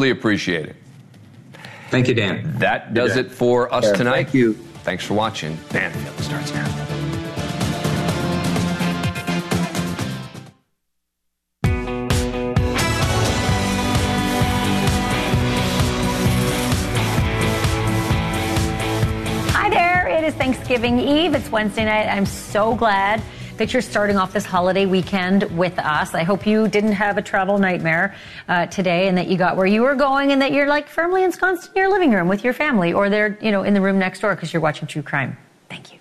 Really appreciate it. Thank you, Dan. That does it for us Yeah, tonight. thank you. Thanks for watching. Banfield starts now. Hi there. It is Thanksgiving Eve. It's Wednesday night. I'm so glad that you're starting off this holiday weekend with us. I hope you didn't have a travel nightmare uh, today and that you got where you were going and that you're like firmly ensconced in your living room with your family or they're, you know, in the room next door because you're watching true crime. Thank you.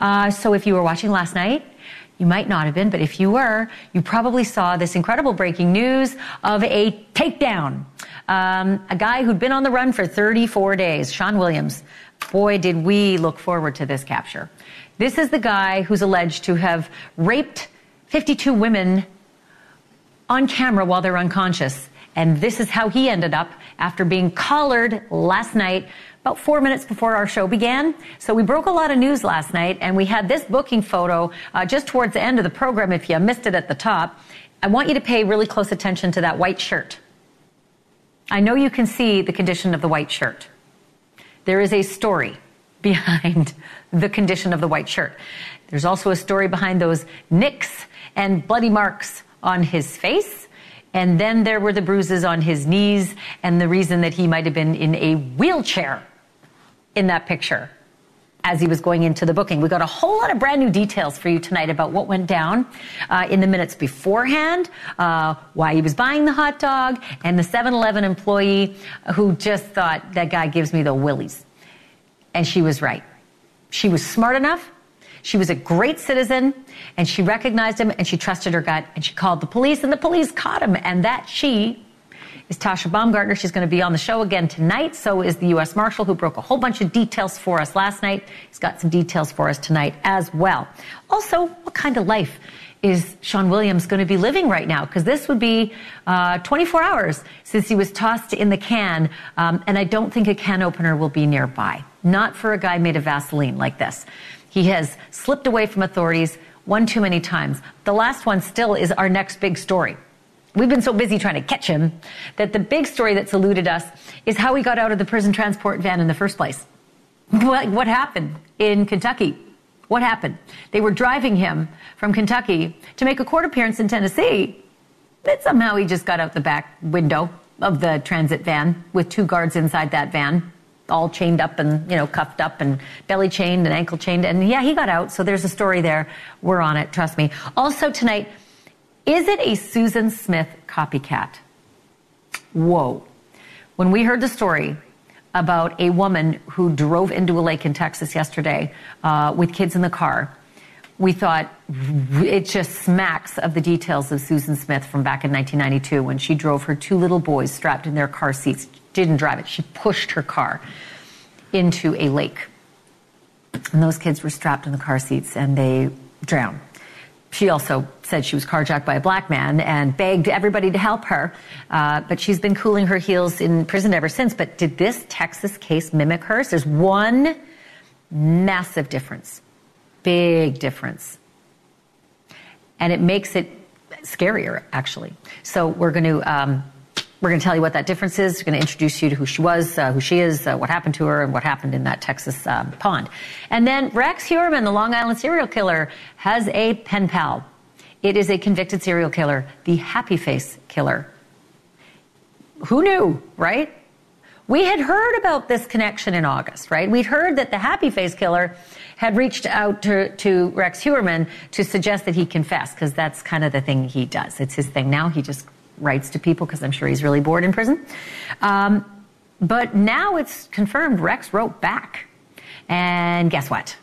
Uh, so if you were watching last night, you might not have been, but if you were, you probably saw this incredible breaking news of a takedown. Um, a guy who'd been on the run for 34 days, Sean Williams. Boy, did we look forward to this capture. This is the guy who's alleged to have raped 52 women on camera while they're unconscious. And this is how he ended up after being collared last night, about four minutes before our show began. So we broke a lot of news last night, and we had this booking photo uh, just towards the end of the program. If you missed it at the top, I want you to pay really close attention to that white shirt. I know you can see the condition of the white shirt. There is a story behind the condition of the white shirt. There's also a story behind those nicks and bloody marks on his face. And then there were the bruises on his knees and the reason that he might have been in a wheelchair in that picture as he was going into the booking. We got a whole lot of brand new details for you tonight about what went down uh, in the minutes beforehand, uh, why he was buying the hot dog, and the 7 Eleven employee who just thought that guy gives me the willies. And she was right. She was smart enough. She was a great citizen and she recognized him and she trusted her gut and she called the police and the police caught him. And that she is Tasha Baumgartner. She's going to be on the show again tonight. So is the U.S. Marshal who broke a whole bunch of details for us last night. He's got some details for us tonight as well. Also, what kind of life is Sean Williams going to be living right now? Because this would be uh, 24 hours since he was tossed in the can. Um, and I don't think a can opener will be nearby. Not for a guy made of Vaseline like this. He has slipped away from authorities one too many times. The last one still is our next big story. We've been so busy trying to catch him that the big story that's eluded us is how he got out of the prison transport van in the first place. What, what happened in Kentucky? What happened? They were driving him from Kentucky to make a court appearance in Tennessee, but somehow he just got out the back window of the transit van with two guards inside that van, all chained up and, you know, cuffed up and belly chained and ankle chained. And yeah, he got out. So there's a story there. We're on it. Trust me. Also tonight, is it a Susan Smith copycat? Whoa. When we heard the story about a woman who drove into a lake in Texas yesterday uh, with kids in the car, we thought it just smacks of the details of Susan Smith from back in 1992 when she drove her two little boys strapped in their car seats. Didn't drive it. She pushed her car into a lake. And those kids were strapped in the car seats and they drowned. She also said she was carjacked by a black man and begged everybody to help her. Uh, but she's been cooling her heels in prison ever since. But did this Texas case mimic hers? There's one massive difference, big difference. And it makes it scarier, actually. So we're going to. Um, we're going to tell you what that difference is. We're going to introduce you to who she was, uh, who she is, uh, what happened to her, and what happened in that Texas um, pond. And then Rex Heuermann, the Long Island serial killer, has a pen pal. It is a convicted serial killer, the Happy Face killer. Who knew, right? We had heard about this connection in August, right? We'd heard that the Happy Face killer had reached out to, to Rex Heuermann to suggest that he confess, because that's kind of the thing he does. It's his thing now. He just writes to people because I'm sure he's really bored in prison. Um, but now it's confirmed Rex wrote back. And guess what?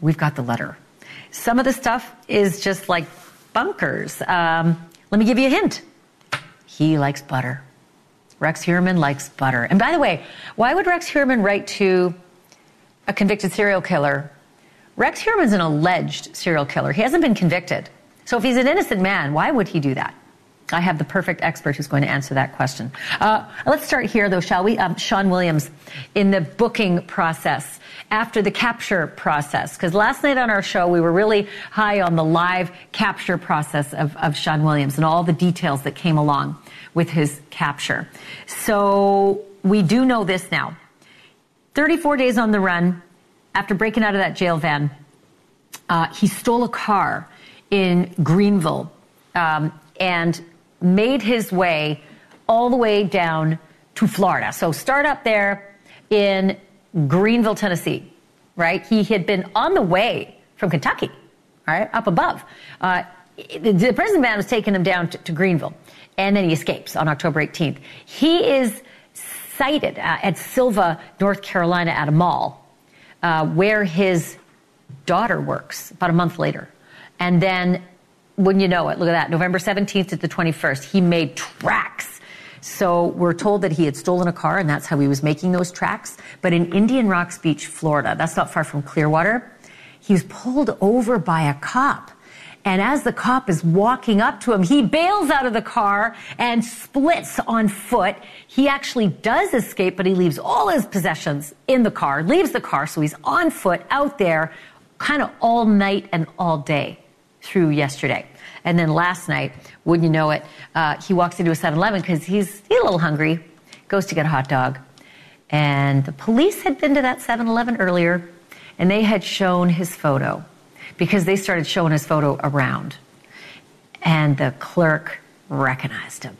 We've got the letter. Some of the stuff is just like bunkers. Um, let me give you a hint. He likes butter. Rex Heuermann likes butter. And by the way, why would Rex Heuermann write to a convicted serial killer? Rex Heuermann's an alleged serial killer. He hasn't been convicted. So if he's an innocent man, why would he do that? I have the perfect expert who's going to answer that question. Uh, let's start here, though, shall we? Um, Sean Williams, in the booking process, after the capture process, because last night on our show, we were really high on the live capture process of, of Sean Williams and all the details that came along with his capture. So we do know this now. 34 days on the run after breaking out of that jail van, uh, he stole a car in Greenville um, and made his way all the way down to Florida. So start up there in Greenville, Tennessee, right? He had been on the way from Kentucky, right, up above. Uh, the prison van was taking him down to, to, Greenville, and then he escapes on October 18th. He is sighted uh, at Sylva, North Carolina, at a mall uh, where his daughter works about a month later. And then wouldn't you know it? Look at that. November 17th to the 21st, he made tracks. So we're told that he had stolen a car and that's how he was making those tracks. But in Indian Rocks Beach, Florida, that's not far from Clearwater, he was pulled over by a cop. And as the cop is walking up to him, he bails out of the car and splits on foot. He actually does escape, but he leaves all his possessions in the car, leaves the car. So he's on foot out there kind of all night and all day through yesterday. And then last night, wouldn't you know it, uh, he walks into a 7 Eleven because he's, he's a little hungry, goes to get a hot dog. And the police had been to that 7 Eleven earlier and they had shown his photo because they started showing his photo around. And the clerk recognized him.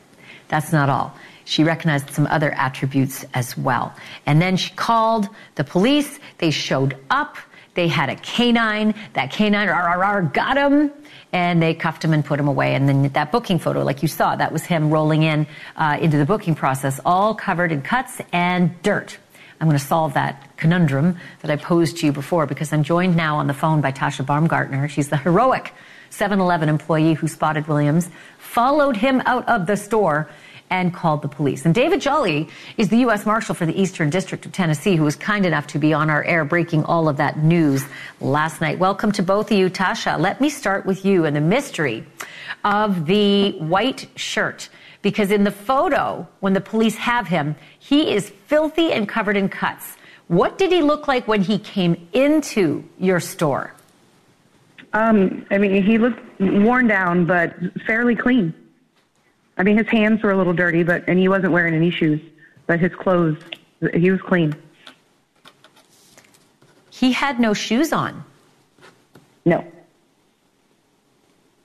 That's not all. She recognized some other attributes as well. And then she called the police. They showed up. They had a canine. That canine rah, rah, rah, got him, and they cuffed him and put him away. And then that booking photo, like you saw, that was him rolling in uh, into the booking process, all covered in cuts and dirt. I'm going to solve that conundrum that I posed to you before because I'm joined now on the phone by Tasha Baumgartner. She's the heroic 7 Eleven employee who spotted Williams, followed him out of the store, and called the police. And David Jolly is the U.S. Marshal for the Eastern District of Tennessee, who was kind enough to be on our air breaking all of that news last night. Welcome to both of you, Tasha. Let me start with you and the mystery of the white shirt. Because in the photo, when the police have him, he is filthy and covered in cuts. What did he look like when he came into your store? Um, I mean, he looked worn down, but fairly clean. I mean, his hands were a little dirty, but and he wasn't wearing any shoes, but his clothes, he was clean. He had no shoes on. No.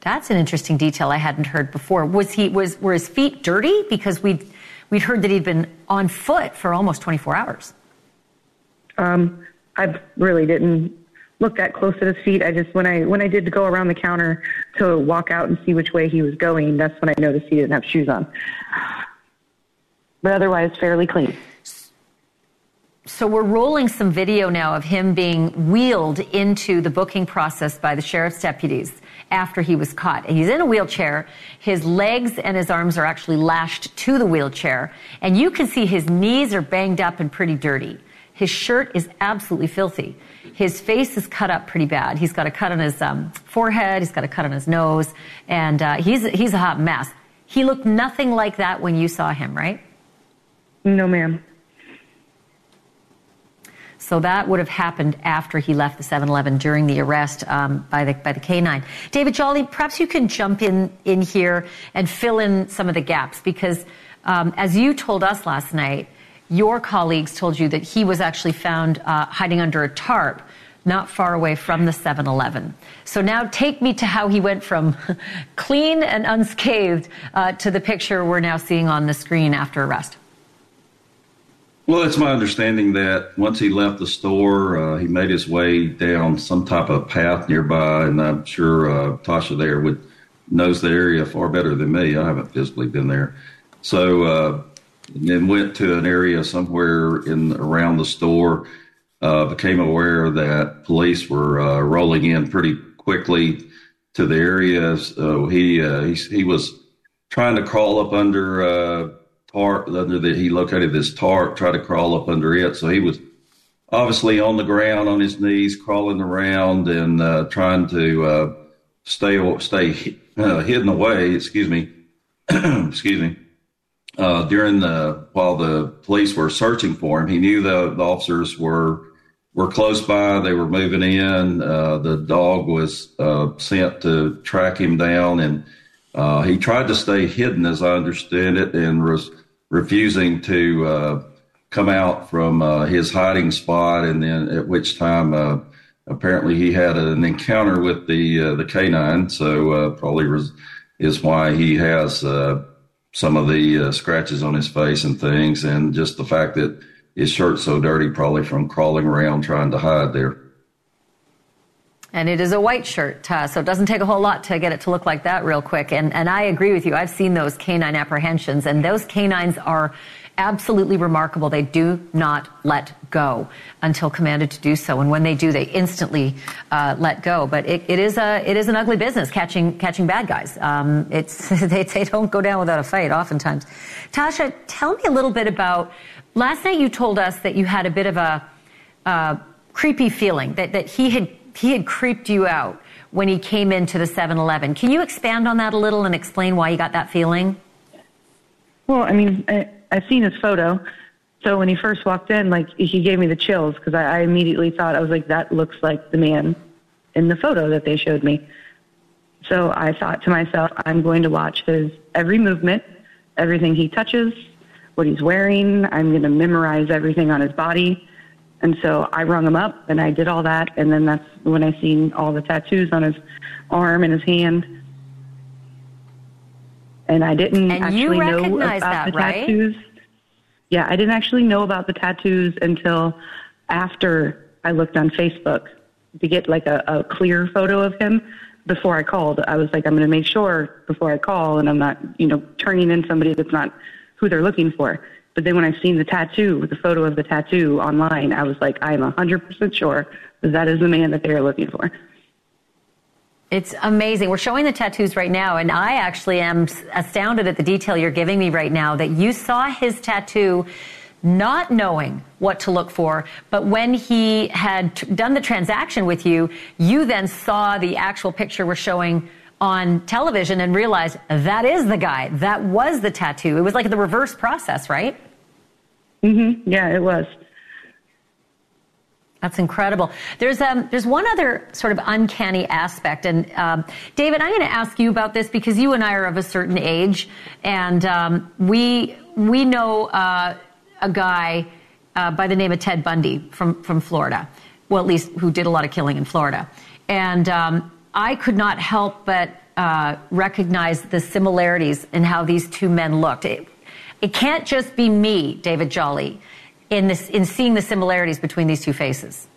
That's an interesting detail I hadn't heard before. Was he was were his feet dirty because we'd we'd heard that he'd been on foot for almost 24 hours. Um, I really didn't look that close at his feet. I just when I when I did go around the counter to walk out and see which way he was going, that's when I noticed he didn't have shoes on. But otherwise, fairly clean. So we're rolling some video now of him being wheeled into the booking process by the sheriff's deputies after he was caught. He's in a wheelchair. His legs and his arms are actually lashed to the wheelchair. And you can see his knees are banged up and pretty dirty. His shirt is absolutely filthy. His face is cut up pretty bad. He's got a cut on his um, forehead. He's got a cut on his nose, and uh, he's he's a hot mess. He looked nothing like that when you saw him, right? No, ma'am. So that would have happened after he left the 7-Eleven during the arrest um, by the by the canine. David Jolly, perhaps you can jump in in here and fill in some of the gaps because, um, as you told us last night, your colleagues told you that he was actually found uh, hiding under a tarp not far away from the 7 Eleven. So now take me to how he went from clean and unscathed uh, to the picture we're now seeing on the screen after arrest. Well, it's my understanding that once he left the store, uh, he made his way down some type of path nearby, and I'm sure uh, Tasha there would knows the area far better than me. I haven't physically been there, so uh, and then went to an area somewhere in around the store. Uh, became aware that police were uh, rolling in pretty quickly to the area. So he, uh, he he was trying to crawl up under uh, part under that he located this tarp, tried to crawl up under it. So he was obviously on the ground on his knees, crawling around and uh, trying to uh, stay stay uh, hidden away. Excuse me, excuse me. Uh, during the while the police were searching for him, he knew the, the officers were were close by. They were moving in. Uh, the dog was uh, sent to track him down, and he tried to stay hidden, as I understand it, and was refusing to come out from uh, his hiding spot, and then at which time uh, apparently he had an encounter with the uh, the canine. So uh, probably res- is why he has uh, some of the uh, scratches on his face and things, and just the fact that his shirt's so dirty, probably from crawling around trying to hide there. And it is a white shirt, uh, so it doesn't take a whole lot to get it to look like that real quick. And, and I agree with you. I've seen those canine apprehensions, and those canines are absolutely remarkable. They do not let go until commanded to do so, and when they do, they instantly uh, let go. But it, it is a it is an ugly business catching catching bad guys. Um, it's they, they don't go down without a fight. Oftentimes, Tasha, tell me a little bit about last night. You told us that you had a bit of a uh, creepy feeling that that he had he had creeped you out when he came into the 7-Eleven. Can you expand on that a little and explain why you got that feeling? Well, I mean, I've seen his photo. So when he first walked in, like he gave me the chills because I, I immediately thought I was like, that looks like the man in the photo that they showed me. So I thought to myself, I'm going to watch his every movement, everything he touches, what he's wearing. I'm going to memorize everything on his body. And so I rung him up and I did all that. And then that's when I seen all the tattoos on his arm and his hand and I didn't and actually know about that, the right? tattoos. Yeah, I didn't actually know about the tattoos until after I looked on Facebook to get like a, a clear photo of him before I called. I was like, I'm going to make sure before I call, and I'm not, you know, turning in somebody that's not who they're looking for. But then when I seen the tattoo, the photo of the tattoo online, I was like, I am 100% sure that that is the man that they are looking for. It's amazing. We're showing the tattoos right now, and I actually am astounded at the detail you're giving me right now that you saw his tattoo not knowing what to look for, but when he had t- done the transaction with you, you then saw the actual picture we're showing on television and realized that is the guy. That was the tattoo. It was like the reverse process, right? Mm-hmm. Yeah, it was. That's incredible. There's um, there's one other sort of uncanny aspect, and um, David, I'm going to ask you about this because you and I are of a certain age, and um, we we know uh, a guy uh, by the name of Ted Bundy from from Florida, well, at least who did a lot of killing in Florida, and um, I could not help but uh, recognize the similarities in how these two men looked. It, it can't just be me, David Jolly in this in seeing the similarities between these two faces?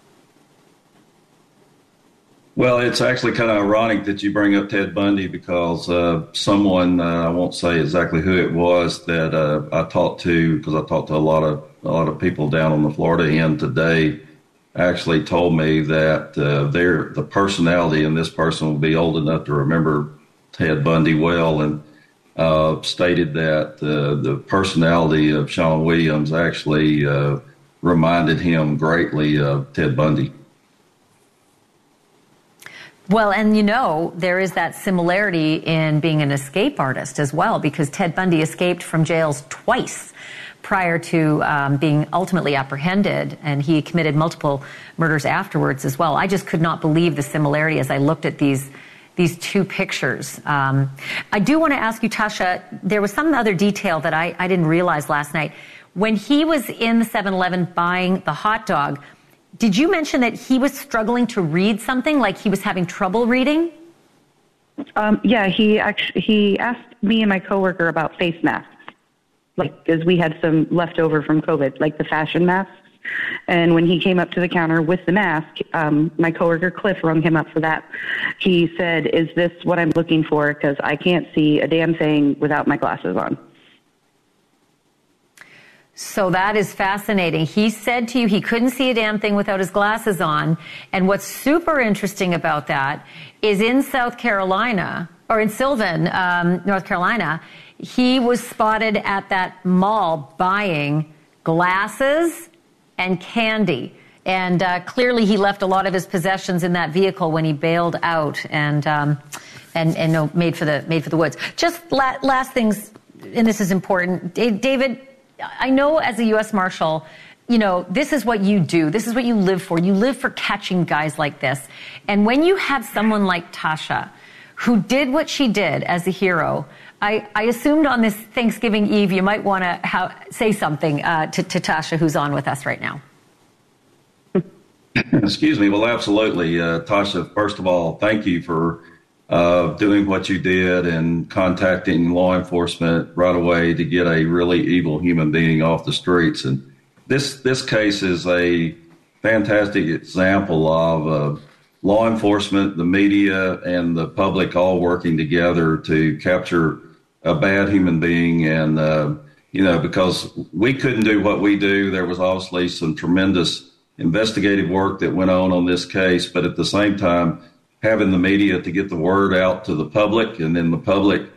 Well, it's actually kind of ironic that you bring up Ted Bundy because uh, someone uh, I won't say exactly who it was that uh, I talked to because I talked to a lot of a lot of people down on the Florida end today. Actually, told me that uh, their the personality and this person will be old enough to remember Ted Bundy well, and uh, stated that uh, the personality of Sean Williams actually uh, reminded him greatly of Ted Bundy. Well, and you know, there is that similarity in being an escape artist as well, because Ted Bundy escaped from jails twice prior to um, being ultimately apprehended, and he committed multiple murders afterwards as well. I just could not believe the similarity as I looked at these these two pictures. Um, I do want to ask you, Tasha, there was some other detail that I, I didn't realize last night. When he was in the 7 Eleven buying the hot dog, did you mention that he was struggling to read something, like he was having trouble reading? Um, yeah, he actually he asked me and my coworker about face masks, like because we had some leftover from COVID, like the fashion masks. And when he came up to the counter with the mask, um, my coworker Cliff rung him up for that. He said, "Is this what I'm looking for? Because I can't see a damn thing without my glasses on." So that is fascinating. He said to you he couldn't see a damn thing without his glasses on. And what's super interesting about that is in South Carolina, or in Sylvan, um, North Carolina, he was spotted at that mall buying glasses and candy. And uh, clearly, he left a lot of his possessions in that vehicle when he bailed out and um, and and no, made for the made for the woods. Just la- last things, and this is important, David. I know as a U.S. Marshal, you know this is what you do. This is what you live for. You live for catching guys like this. And when you have someone like Tasha, who did what she did as a hero. I, I assumed on this Thanksgiving Eve you might want to say something uh, to, to Tasha, who's on with us right now. Excuse me. Well, absolutely. Uh, Tasha, first of all, thank you for uh, doing what you did and contacting law enforcement right away to get a really evil human being off the streets. And this, this case is a fantastic example of uh, law enforcement, the media, and the public all working together to capture a bad human being. And, uh, you know, because we couldn't do what we do, there was obviously some tremendous investigative work that went on on this case, but at the same time, having the media to get the word out to the public and then the public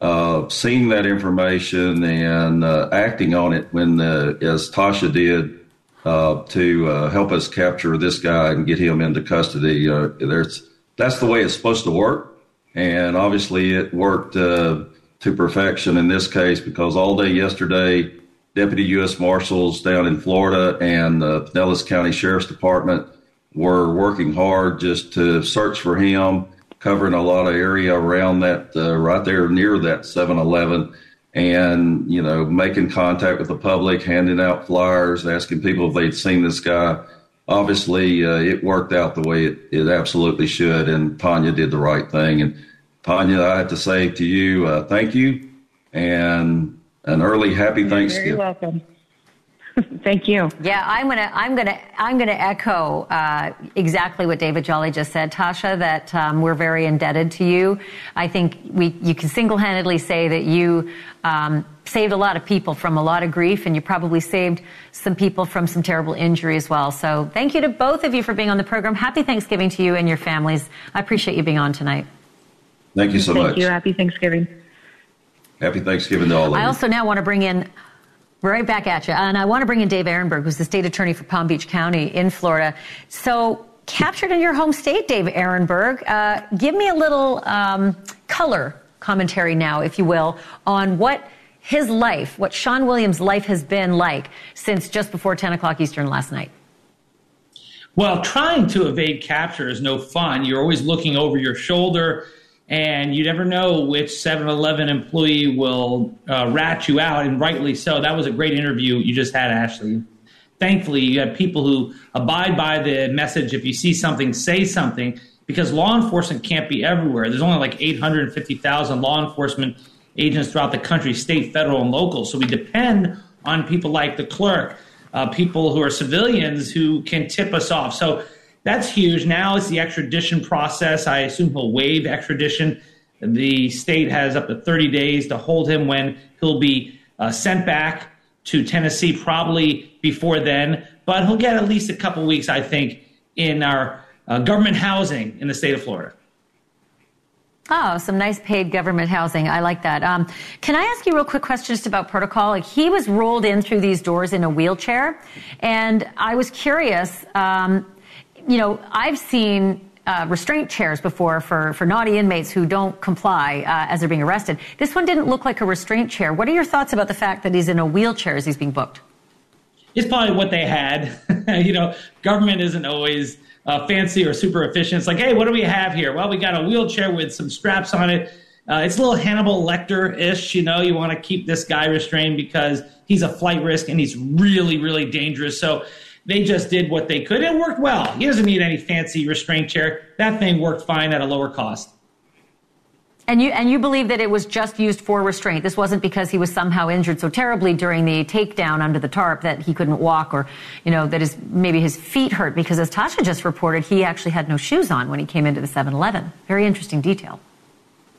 uh, seeing that information and uh, acting on it when, uh, as Tasha did, uh, to uh, help us capture this guy and get him into custody. Uh, there's that's the way it's supposed to work, and obviously it worked to perfection in this case because all day yesterday deputy U.S. Marshals down in Florida and the Pinellas County Sheriff's Department were working hard just to search for him, covering a lot of area around that, uh, right there near that 7 Eleven, and, you know, making contact with the public, handing out flyers, asking people if they'd seen this guy. Obviously, uh, it worked out the way it, it absolutely should, and Tanya did the right thing. And Tanya, I have to say to you, uh, thank you. And an early happy You're Thanksgiving. You're welcome. Thank you. Yeah, I'm gonna, I'm gonna, I'm gonna echo uh, exactly what David Jolly just said, Tasha. That um, we're very indebted to you. I think we, you can single-handedly say that you um, saved a lot of people from a lot of grief, and you probably saved some people from some terrible injury as well. So, thank you to both of you for being on the program. Happy Thanksgiving to you and your families. I appreciate you being on tonight. Thank you so Thank much. Thank you. Happy Thanksgiving. Happy Thanksgiving to all of you. I also now want to bring in right back at you, and I want to bring in Dave Aronberg, who's the state attorney for Palm Beach County in Florida. So, captured in your home state, Dave Aronberg, uh, give me a little um, color commentary now, if you will, on what his life, what Sean Williams' life has been like since just before 10 o'clock Eastern last night. Well, trying to evade capture is no fun. You're always looking over your shoulder and you never know which 7-Eleven employee will uh, rat you out, and rightly so. That was a great interview you just had, Ashleigh. Thankfully, you have people who abide by the message. If you see something, say something, because law enforcement can't be everywhere. There's only like 850,000 law enforcement agents throughout the country, state, federal, and local. So we depend on people like the clerk, uh, people who are civilians who can tip us off. So that's huge. Now it's the extradition process. I assume he'll waive extradition. The state has up to 30 days to hold him when he'll be uh, sent back to Tennessee, probably before then. But he'll get at least a couple weeks, I think, in our uh, government housing in the state of Florida. Oh, some nice paid government housing. I like that. Um, can I ask you a real quick question just about protocol? Like he was rolled in through these doors in a wheelchair, and I was curious. Um, you know, I've seen uh, restraint chairs before for, for naughty inmates who don't comply uh, as they're being arrested. This one didn't look like a restraint chair. What are your thoughts about the fact that he's in a wheelchair as he's being booked? It's probably what they had. you know, government isn't always uh, fancy or super efficient. It's like, hey, what do we have here? Well, we got a wheelchair with some straps on it. Uh, it's a little Hannibal Lecter ish. You know, you want to keep this guy restrained because he's a flight risk and he's really, really dangerous. So they just did what they could. It worked well. He doesn't need any fancy restraint chair. That thing worked fine at a lower cost. And you and you believe that it was just used for restraint. This wasn't because he was somehow injured so terribly during the takedown under the tarp that he couldn't walk, or you know that his maybe his feet hurt. Because as Tasha just reported, he actually had no shoes on when he came into the 7-Eleven. Very interesting detail.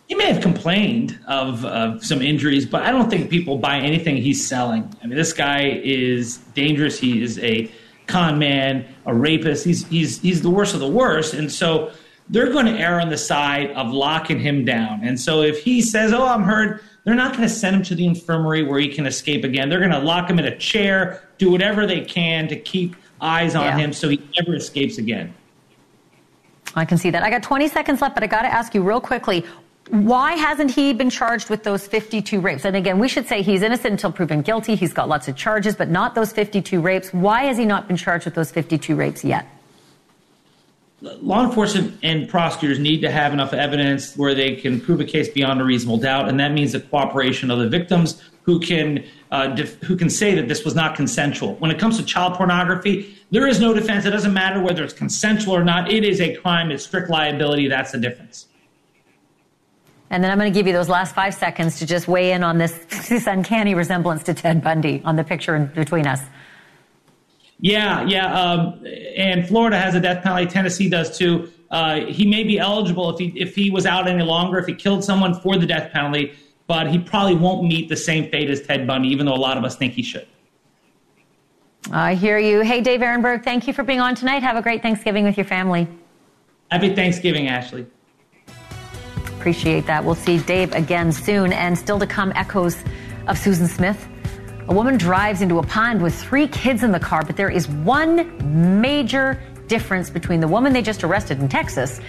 He may have complained of uh, some injuries, but I don't think people buy anything he's selling. I mean, this guy is dangerous. He is a con man, a rapist. He's he's he's the worst of the worst, and so they're going to err on the side of locking him down. And so if he says, "Oh, I'm hurt," they're not going to send him to the infirmary where he can escape again. They're going to lock him in a chair, do whatever they can to keep eyes on Yeah. him so he never escapes again. I can see that. I got 20 seconds left, but I got to ask you real quickly. Why hasn't he been charged with those 52 rapes? And again, we should say he's innocent until proven guilty. He's got lots of charges, but not those 52 rapes. Why has he not been charged with those 52 rapes yet? law enforcement and prosecutors need to have enough evidence where they can prove a case beyond a reasonable doubt, and that means the cooperation of the victims who can uh, def- who can say that this was not consensual. When it comes to child pornography, there is no defense. It doesn't matter whether it's consensual or not. It is a crime. It's strict liability. That's the difference. And then I'm going to give you those last five seconds to just weigh in on this, this uncanny resemblance to Ted Bundy on the picture in between us. Yeah, yeah. Um, and Florida has a death penalty. Tennessee does too. Uh, he may be eligible if he if he was out any longer, if he killed someone for the death penalty, but he probably won't meet the same fate as Ted Bundy, even though a lot of us think he should. I hear you. Hey, Dave Aronberg, thank you for being on tonight. Have a great Thanksgiving with your family. Happy Thanksgiving, Ashleigh. Appreciate that. We'll see Dave again soon. And still to come, echoes of Susan Smith. A woman drives into a pond with three kids in the car, but there is one major difference between the woman they just arrested in Texas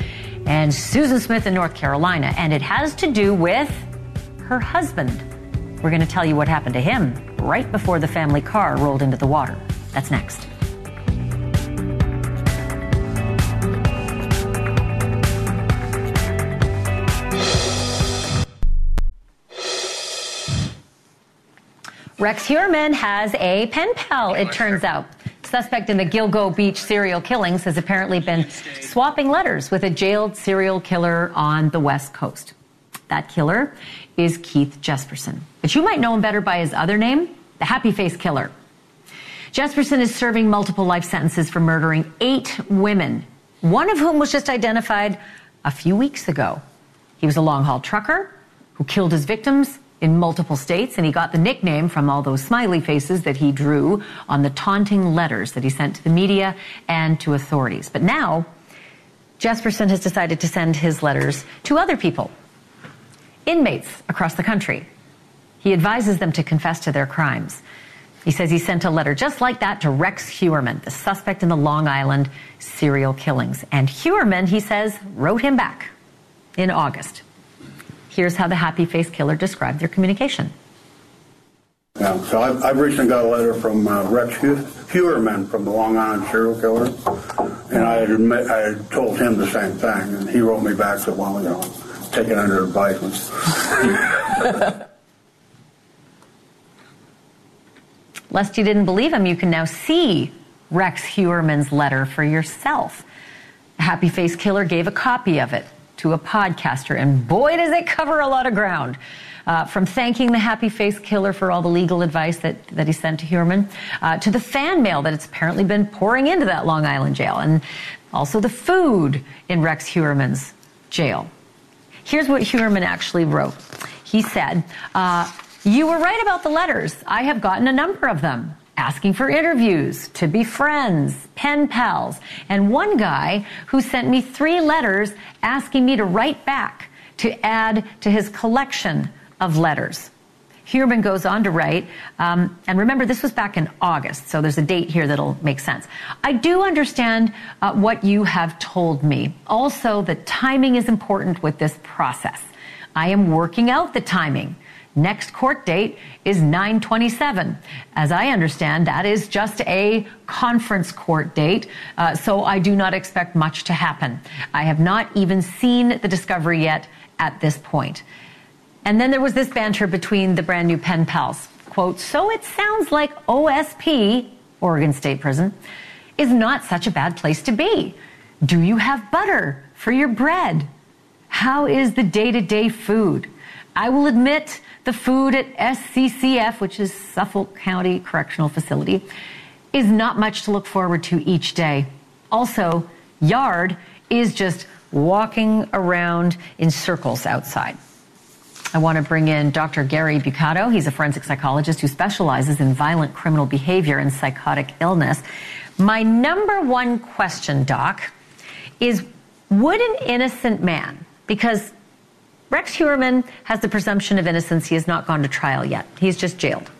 and Susan Smith in North Carolina, and it has to do with her husband. We're going to tell you what happened to him right before the family car rolled into the water. That's next. Rex Heuermann has a pen pal, it turns out. Suspect in the Gilgo Beach serial killings has apparently been swapping letters with a jailed serial killer on the West Coast. That killer is Keith Jesperson. But you might know him better by his other name, the Happy Face Killer. Jesperson is serving multiple life sentences for murdering eight women, one of whom was just identified a few weeks ago. He was a long haul trucker who killed his victims in multiple states, and he got the nickname from all those smiley faces that he drew on the taunting letters that he sent to the media and to authorities. But now, Jesperson has decided to send his letters to other people, inmates across the country. He advises them to confess to their crimes. He says he sent a letter just like that to Rex Heuermann, the suspect in the Long Island serial killings. And Heuermann, he says, wrote him back in August. Here's how the happy face killer described their communication. Yeah, so I've, I've recently got a letter from uh, Rex Heuermann from the Long Island serial killer, and I had, admit, I had told him the same thing, and he wrote me back you know, take it under advisement. Lest you didn't believe him, you can now see Rex Heuermann's letter for yourself. The Happy Face Killer gave a copy of it to a podcaster, and boy, does it cover a lot of ground. Uh, from thanking the Happy Face Killer for all the legal advice that, that he sent to Heuermann, uh, to the fan mail that it's apparently been pouring into that Long Island jail, and also the food in Rex Heuermann's jail. Here's what Heuermann actually wrote. He said, uh, You were right about the letters. I have gotten a number of them asking for interviews, to be friends, pen pals, and one guy who sent me three letters asking me to write back to add to his collection of letters. Heuermann goes on to write, um, and remember, this was back in August, so there's a date here that'll make sense. I do understand uh, what you have told me. Also, the timing is important with this process. I am working out the timing. Next court date is 927. As I understand, that is just a conference court date, uh, so I do not expect much to happen. I have not even seen the discovery yet at this point. And then there was this banter between the brand new pen pals. Quote, so it sounds like OSP, Oregon State Prison, is not such a bad place to be. Do you have butter for your bread? How is the day to day food? I will admit the food at SCCF, which is Suffolk County Correctional Facility, is not much to look forward to each day. Also, yard is just walking around in circles outside. I want to bring in Dr. Gary Brucato. He's a forensic psychologist who specializes in violent criminal behavior and psychotic illness. My number one question, Doc, is would an innocent man, because Rex Heuermann has the presumption of innocence. He has not gone to trial yet. He's just jailed.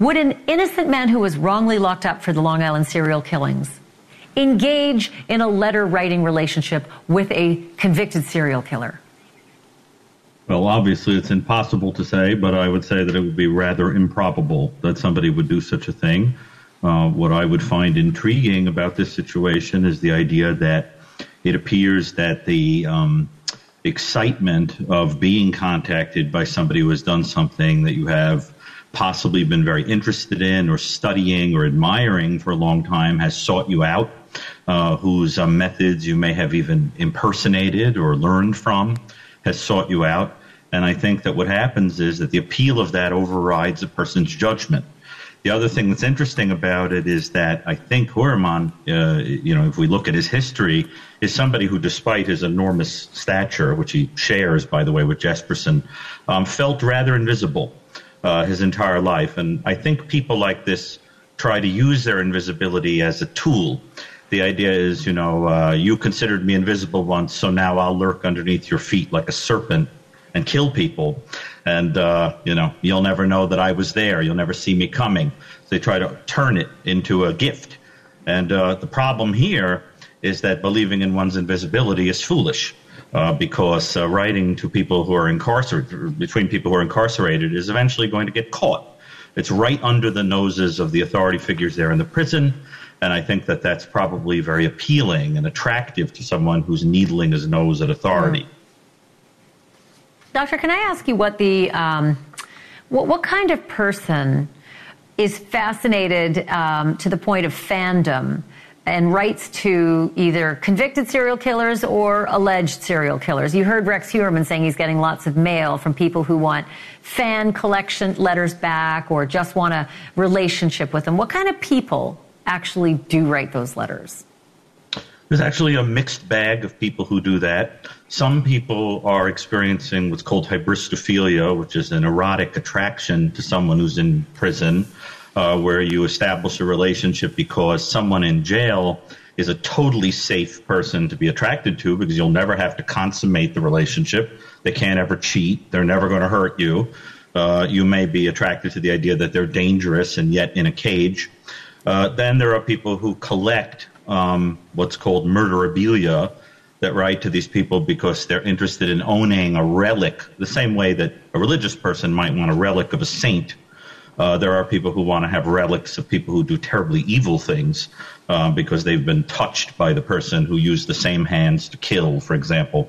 Would an innocent man who was wrongly locked up for the Long Island serial killings engage in a letter writing relationship with a convicted serial killer? Well, obviously, it's impossible to say, but I would say that it would be rather improbable that somebody would do such a thing. Uh, what I would find intriguing about this situation is the idea that it appears that the um, excitement of being contacted by somebody who has done something that you have possibly been very interested in or studying or admiring for a long time has sought you out, uh, whose uh, methods you may have even impersonated or learned from has sought you out. And I think that what happens is that the appeal of that overrides a person's judgment. The other thing that's interesting about it is that I think Heuermann, uh, you know, if we look at his history, is somebody who, despite his enormous stature, which he shares, by the way, with Jesperson, um, felt rather invisible uh, his entire life. And I think people like this try to use their invisibility as a tool. The idea is, you know, uh, you considered me invisible once, so now I'll lurk underneath your feet like a serpent and kill people. And, uh, you know, you'll never know that I was there. You'll never see me coming. So they try to turn it into a gift. And uh, the problem here is that believing in one's invisibility is foolish. Uh, because uh, writing to people who are incarcerated, between people who are incarcerated, is eventually going to get caught. It's right under the noses of the authority figures there in the prison, and I think that that's probably very appealing and attractive to someone who's needling his nose at authority. Doctor, can I ask you what the um, what, what, kind of person is fascinated um, to the point of fandom and writes to either convicted serial killers or alleged serial killers? You heard Rex Heuermann saying he's getting lots of mail from people who want fan collection letters back or just want a relationship with them. What kind of people actually do write those letters? There's actually a mixed bag of people who do that. Some people are experiencing what's called hybristophilia, which is an erotic attraction to someone who's in prison, uh, where you establish a relationship because someone in jail is a totally safe person to be attracted to because you'll never have to consummate the relationship. They can't ever cheat. They're never going to hurt you. Uh, you may be attracted to the idea that they're dangerous and yet in a cage. Uh, then there are people who collect um, what's called murderabilia that write to these people because they're interested in owning a relic, the same way that a religious person might want a relic of a saint. Uh, there are people who want to have relics of people who do terribly evil things uh, because they've been touched by the person who used the same hands to kill, for example.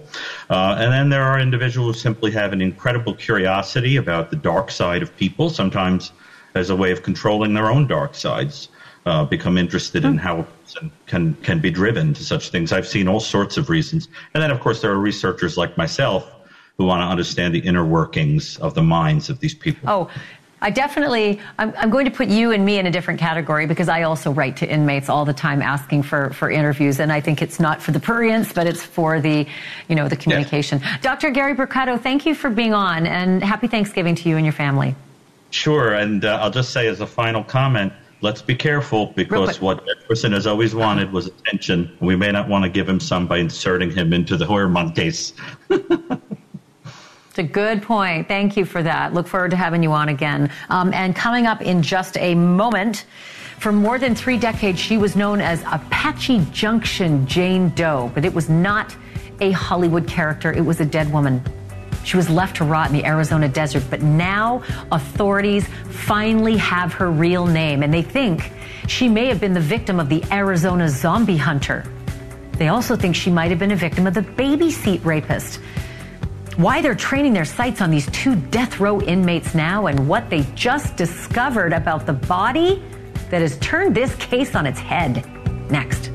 Uh, and then there are individuals who simply have an incredible curiosity about the dark side of people, sometimes as a way of controlling their own dark sides uh, become interested in how a person can can be driven to such things. I've seen all sorts of reasons, and then of course there are researchers like myself who want to understand the inner workings of the minds of these people. Oh. I definitely, I'm, I'm, going to put you and me in a different category because I also write to inmates all the time asking for, for interviews. And I think it's not for the prurience, but it's for the, you know, the communication. Yes. Dr. Gary Brucato, thank you for being on and happy Thanksgiving to you and your family. Sure. And uh, I'll just say as a final comment, let's be careful because what Jesperson has always wanted was attention. We may not want to give him some by inserting him into the Heuermann case. It's a good point. Thank you for that. Look forward to having you on again. Um, and coming up in just a moment, for more than three decades, she was known as Apache Junction Jane Doe, but it was not a Hollywood character. It was a dead woman. She was left to rot in the Arizona desert, but now authorities finally have her real name, and they think she may have been the victim of the Arizona zombie hunter. They also think she might have been a victim of the Baseline rapist. Why they're training their sights on these two death row inmates now, and what they just discovered about the body that has turned this case on its head. Next.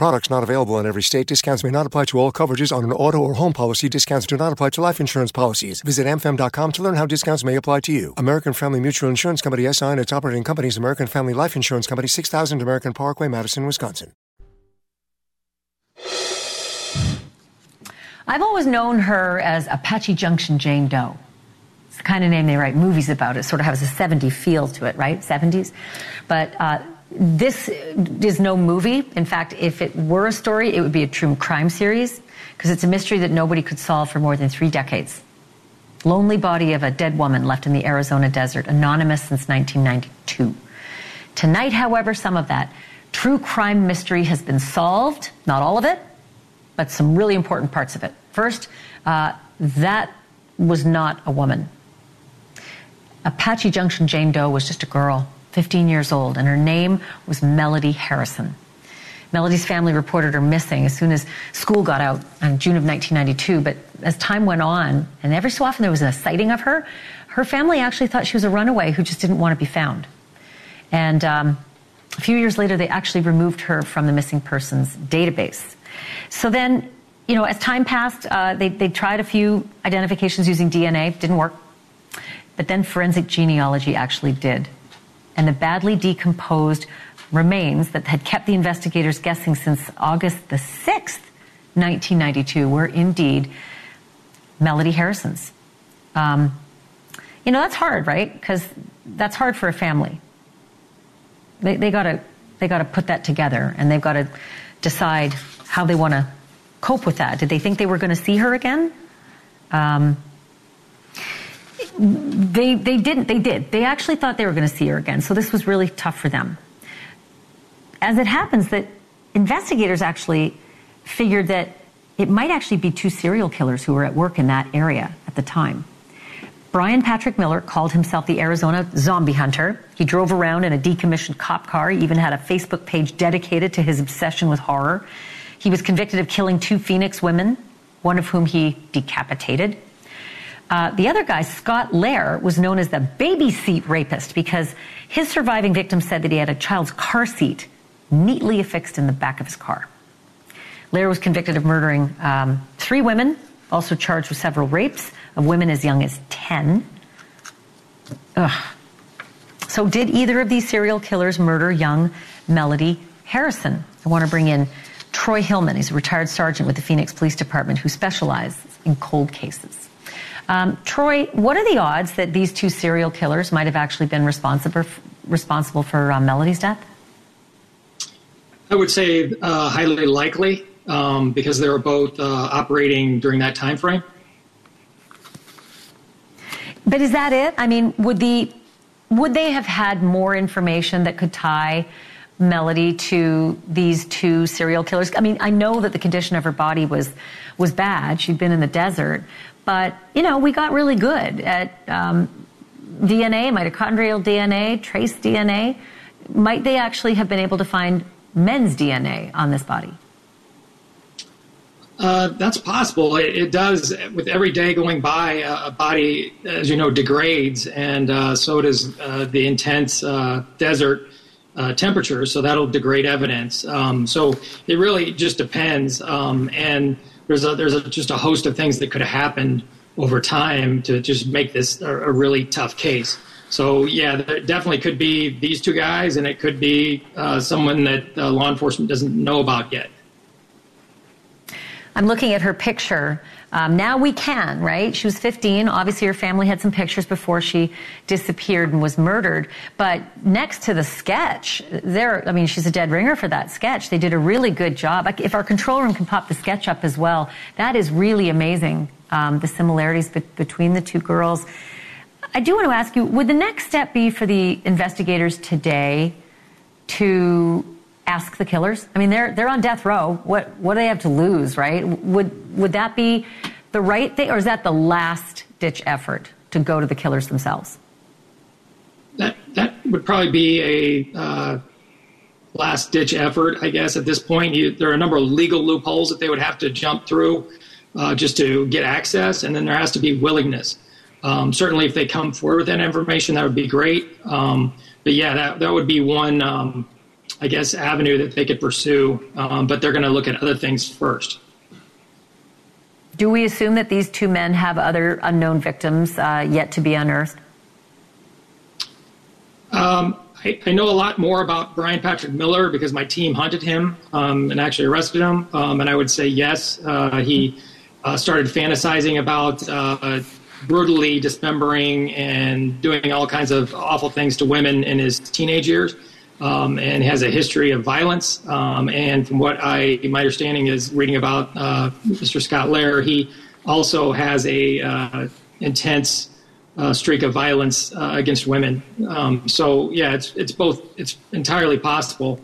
Products not available in every state. Discounts may not apply to all coverages on an auto or home policy. Discounts do not apply to life insurance policies. Visit amfam.com to learn how discounts may apply to you. American Family Mutual Insurance Company SI and its operating companies American Family Life Insurance Company 6000 American Parkway, Madison, Wisconsin. I've always known her as Apache Junction Jane Doe. It's the kind of name they write movies about. It sort of has a 70 feel to it, right? 70s. But uh, this is no movie. In fact, if it were a story, it would be a true crime series because it's a mystery that nobody could solve for more than three decades. Lonely body of a dead woman left in the Arizona desert, anonymous since 1992. Tonight, however, some of that true crime mystery has been solved. Not all of it, but some really important parts of it. First, uh, that was not a woman. Apache Junction Jane Doe was just a girl, 15 years old, and her name was Melody Harrison. Melody's family reported her missing as soon as school got out in June of 1992. But as time went on, and every so often there was a sighting of her, her family actually thought she was a runaway who just didn't want to be found. And um, a few years later, they actually removed her from the missing persons database. So then, you know, as time passed, uh, they, they tried a few identifications using DNA, didn't work. But then forensic genealogy actually did. And the badly decomposed remains that had kept the investigators guessing since August the 6th, 1992, were indeed Melody Harrison's. Um, you know, that's hard, right? Because that's hard for a family. They, they gotta they gotta put that together, and they've got to decide how they want to cope with that. Did they think they were going to see her again? Um, they they didn't. They did. They actually thought they were going to see her again. So this was really tough for them. As it happens, that investigators actually figured that it might actually be two serial killers who were at work in that area at the time. Bryan Patrick Miller called himself the Arizona zombie hunter. He drove around in a decommissioned cop car. He even had a Facebook page dedicated to his obsession with horror. He was convicted of killing two Phoenix women, one of whom he decapitated. Uh, the other guy, Scott Lehr, was known as the baby seat rapist because his surviving victim said that he had a child's car seat neatly affixed in the back of his car. Lehr was convicted of murdering um, three women, also charged with several rapes of women as young as 10. Ugh. So, did either of these serial killers murder young Melody Harrison? I want to bring in Troy Hillman. He's a retired sergeant with the Phoenix Police Department who specializes in cold cases. Um, Troy, what are the odds that these two serial killers might have actually been responsible responsible for uh, Melody's death? I would say uh, highly likely um, because they were both uh, operating during that time frame. But is that it? I mean, would the would they have had more information that could tie Melody to these two serial killers? I mean, I know that the condition of her body was was bad. She'd been in the desert, but you know, we got really good at um, DNA, mitochondrial DNA, trace DNA. Might they actually have been able to find men's DNA on this body? Uh, that's possible. It, it, does. With every day going by, uh, a body, as you know, degrades, and uh, so does uh, the intense uh, desert uh, temperature. So that'll degrade evidence. Um, so it really just depends. Um, and there's a, there's a, just a host of things that could have happened over time to just make this a, a really tough case. So yeah, there definitely could be these two guys, and it could be someone that law enforcement doesn't know about yet. I'm looking at her picture. Um, now we can, right? She was 15. Obviously, her family had some pictures before she disappeared and was murdered. But next to the sketch, there, I mean, she's a dead ringer for that sketch. They did a really good job. If our control room can pop the sketch up as well, that is really amazing. Um, the similarities be- between the two girls. I do want to ask you: Would the next step be for the investigators today to ask the killers? I mean, they're they're on death row. What what do they have to lose, right? Would would that be the right thing, or is that the last ditch effort to go to the killers themselves? That that would probably be a uh, last ditch effort, I guess. At this point, you, there are a number of legal loopholes that they would have to jump through uh, just to get access, and then there has to be willingness. Um, certainly, if they come forward with that information, that would be great. Um, but yeah, that that would be one um, I guess, avenue that they could pursue, um, but they're going to look at other things first. Do we assume that these two men have other unknown victims uh, yet to be unearthed? Um, I, I, know a lot more about Bryan Patrick Miller because my team hunted him um, and actually arrested him. Um, and I would say yes, uh, he uh, started fantasizing about uh, brutally dismembering and doing all kinds of awful things to women in his teenage years. Um, and has a history of violence. Um, and from what I, my understanding is, reading about uh, Mr. Scott Lehr, he also has a uh, intense uh, streak of violence uh, against women. Um, so yeah, it's it's both. It's entirely possible.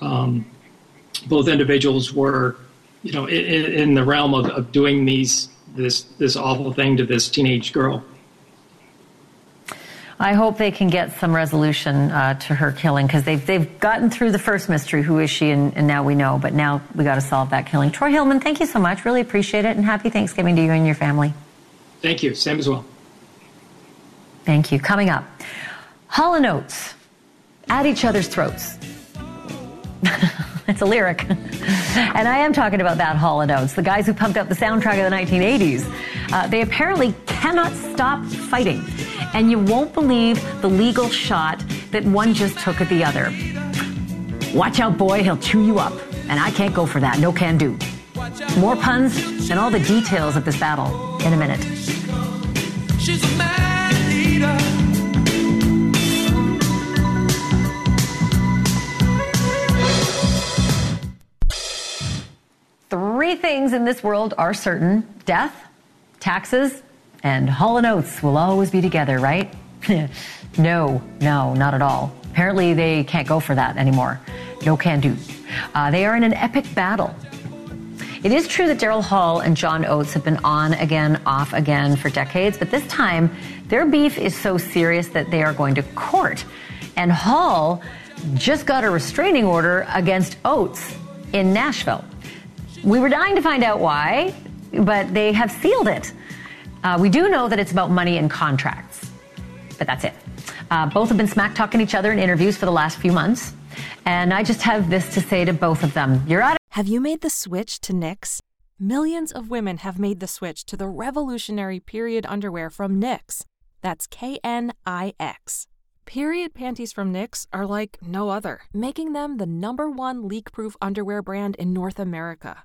Um, both individuals were, you know, in, in the realm of, of doing these this this awful thing to this teenage girl. I hope they can get some resolution uh, to her killing because they've they've gotten through the first mystery, who is she, and, and now we know. But now we got to solve that killing. Troy Hillman, thank you so much. Really appreciate it, and happy Thanksgiving to you and your family. Thank you. Same as well. Thank you. Coming up, Hall and Oates at each other's throats. it's a lyric. and I am talking about that Hall Oates, the guys who pumped up the soundtrack of the 1980s. Uh, they apparently cannot stop fighting. And you won't believe the legal shot that one just took at the other. Watch out, boy, he'll chew you up. And I can't go for that. No can do. More puns and all the details of this battle in a minute. Three things in this world are certain death, taxes, and Hall and Oates will always be together, right? no, no, not at all. Apparently, they can't go for that anymore. No can do. Uh, they are in an epic battle. It is true that Daryl Hall and John Oates have been on again, off again for decades, but this time their beef is so serious that they are going to court. And Hall just got a restraining order against Oates in Nashville. We were dying to find out why, but they have sealed it. Uh, we do know that it's about money and contracts, but that's it. Uh, both have been smack talking each other in interviews for the last few months. And I just have this to say to both of them You're out. Have you made the switch to Knix? Millions of women have made the switch to the revolutionary period underwear from Knix. That's K N I X. Period panties from Knix are like no other, making them the number one leak proof underwear brand in North America.